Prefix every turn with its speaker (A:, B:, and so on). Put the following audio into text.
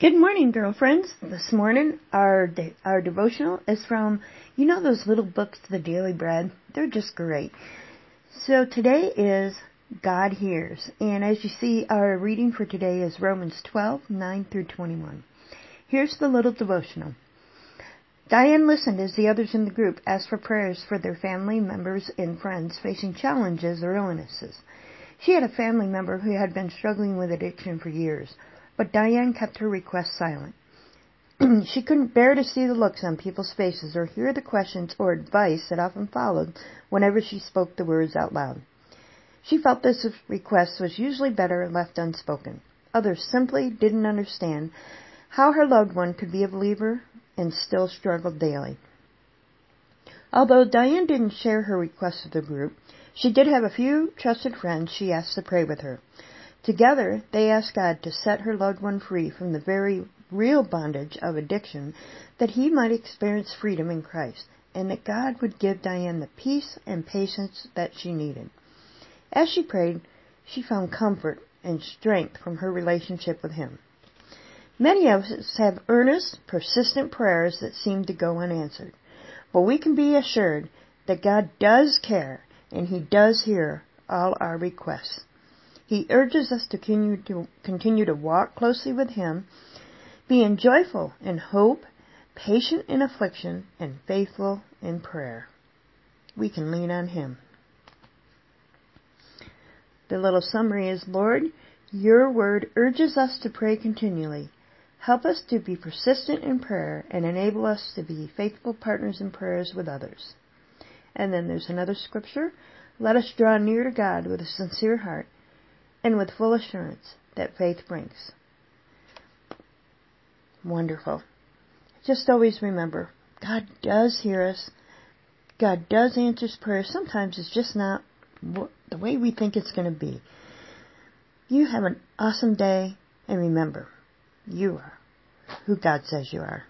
A: Good morning, girlfriends. This morning, our de- our devotional is from you know those little books, The Daily Bread. They're just great. So today is God hears, and as you see, our reading for today is Romans 12, 9 through 21. Here's the little devotional. Diane listened as the others in the group asked for prayers for their family members and friends facing challenges or illnesses. She had a family member who had been struggling with addiction for years. But Diane kept her request silent. she couldn't bear to see the looks on people's faces or hear the questions or advice that often followed whenever she spoke the words out loud. She felt this request was usually better left unspoken. Others simply didn't understand how her loved one could be a believer and still struggle daily. Although Diane didn't share her request with the group, she did have a few trusted friends she asked to pray with her. Together, they asked God to set her loved one free from the very real bondage of addiction that he might experience freedom in Christ, and that God would give Diane the peace and patience that she needed. As she prayed, she found comfort and strength from her relationship with Him. Many of us have earnest, persistent prayers that seem to go unanswered, but we can be assured that God does care and He does hear all our requests. He urges us to continue to, continue to walk closely with Him, being joyful in hope, patient in affliction, and faithful in prayer. We can lean on Him. The little summary is Lord, your word urges us to pray continually. Help us to be persistent in prayer and enable us to be faithful partners in prayers with others. And then there's another scripture. Let us draw near to God with a sincere heart and with full assurance that faith brings. Wonderful. Just always remember, God does hear us. God does answer prayers. Sometimes it's just not the way we think it's going to be. You have an awesome day, and remember, you are who God says you are.